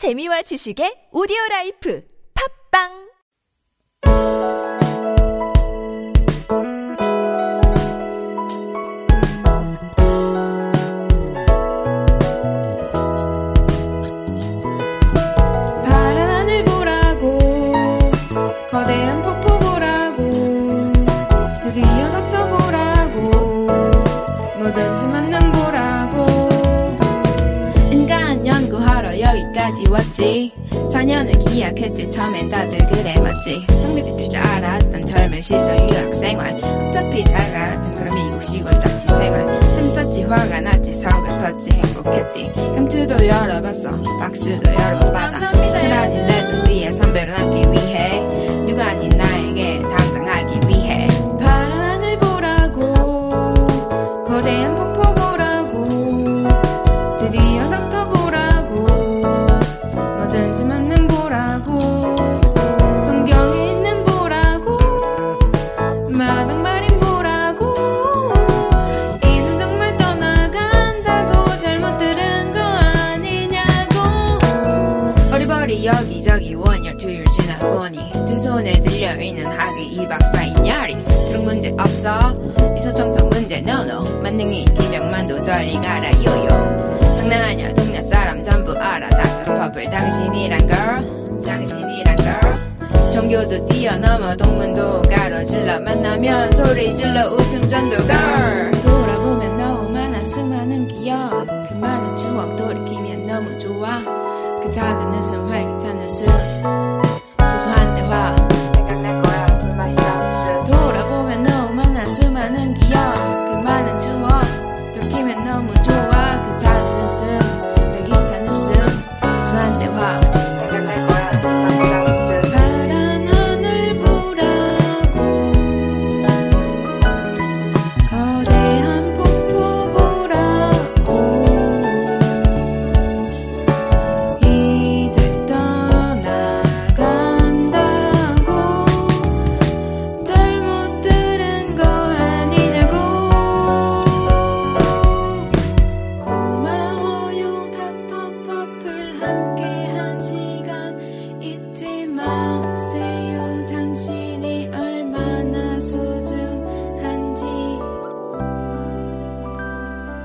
재미와 지식의 오디오 라이프. 팝빵 왔지? 4년을 기약했지. 처음엔 다들 그래 맞지? 성립이 될줄 알았던 젊은 시절 유학생활. 어차피 다 같은 그런 미국 시골 자취 생활. 재밌었지 화가 났지 서글펐지 행복했지. 감투도 열어봤어. 박수도 여러 번 받아 테라니 레전드의 선배로 들려있는 학위 2박 4일 야리스 트럭 문제 없어. 이서 청소 문제 노노 만능이 기병만도 저리 가라 요요. 장난하냐 동네 사람 전부 알아. 다크퍼플 당신이란 girl 당신이란 girl 종교도 뛰어넘어 동문도 가로질러 만나면 소리 질러 웃음 전도 girl 돌아보면 너무 많아 수많은 기억. 그 많은 추억 돌이키면 너무 좋아. 그 작은 웃음 활기찬 웃음. 소소한 대화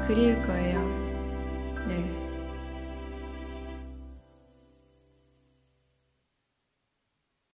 그리울 거예요